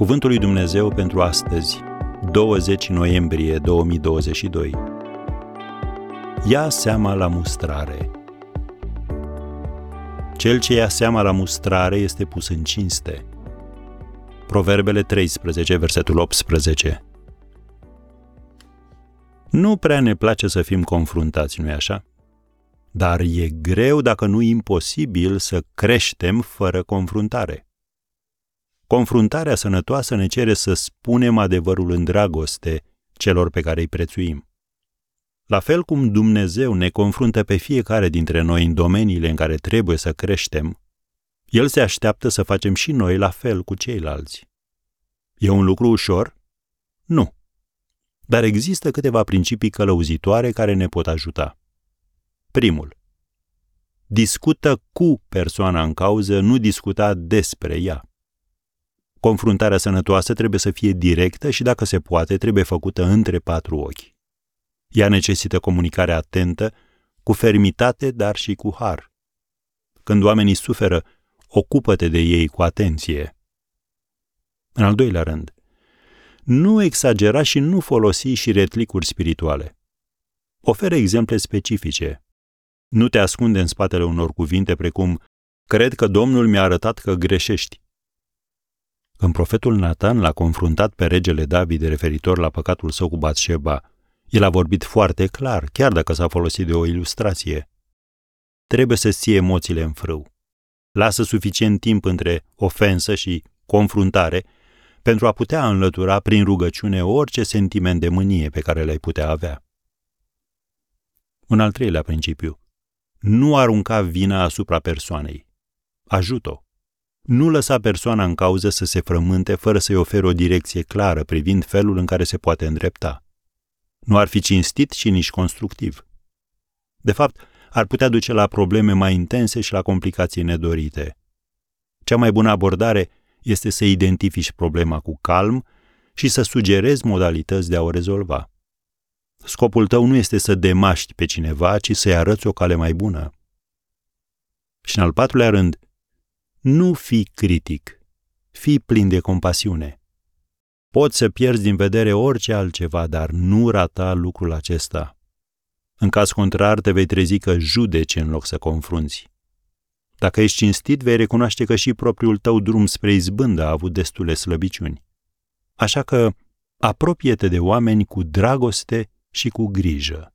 Cuvântul lui Dumnezeu pentru astăzi, 20 noiembrie 2022. Ia seama la mustrare. Cel ce ia seama la mustrare este pus în cinste. Proverbele 13, versetul 18. Nu prea ne place să fim confruntați, nu-i așa? Dar e greu, dacă nu imposibil, să creștem fără confruntare. Confruntarea sănătoasă ne cere să spunem adevărul în dragoste celor pe care îi prețuim. La fel cum Dumnezeu ne confruntă pe fiecare dintre noi în domeniile în care trebuie să creștem, El se așteaptă să facem și noi la fel cu ceilalți. E un lucru ușor? Nu. Dar există câteva principii călăuzitoare care ne pot ajuta. Primul. Discută cu persoana în cauză, nu discuta despre ea. Confruntarea sănătoasă trebuie să fie directă și, dacă se poate, trebuie făcută între patru ochi. Ea necesită comunicare atentă, cu fermitate, dar și cu har. Când oamenii suferă, ocupă-te de ei cu atenție. În al doilea rând, nu exagera și nu folosi și retlicuri spirituale. Oferă exemple specifice. Nu te ascunde în spatele unor cuvinte precum Cred că Domnul mi-a arătat că greșești când profetul Nathan l-a confruntat pe regele David referitor la păcatul său cu Batșeba, el a vorbit foarte clar, chiar dacă s-a folosit de o ilustrație. Trebuie să ții emoțiile în frâu. Lasă suficient timp între ofensă și confruntare pentru a putea înlătura prin rugăciune orice sentiment de mânie pe care le-ai putea avea. Un al treilea principiu. Nu arunca vina asupra persoanei. Ajută-o. Nu lăsa persoana în cauză să se frământe fără să-i ofere o direcție clară privind felul în care se poate îndrepta. Nu ar fi cinstit și nici constructiv. De fapt, ar putea duce la probleme mai intense și la complicații nedorite. Cea mai bună abordare este să identifici problema cu calm și să sugerezi modalități de a o rezolva. Scopul tău nu este să demaști pe cineva, ci să-i arăți o cale mai bună. Și în al patrulea rând, nu fi critic, fi plin de compasiune. Poți să pierzi din vedere orice altceva, dar nu rata lucrul acesta. În caz contrar, te vei trezi că judeci în loc să confrunți. Dacă ești cinstit, vei recunoaște că și propriul tău drum spre izbândă a avut destule slăbiciuni. Așa că apropie-te de oameni cu dragoste și cu grijă.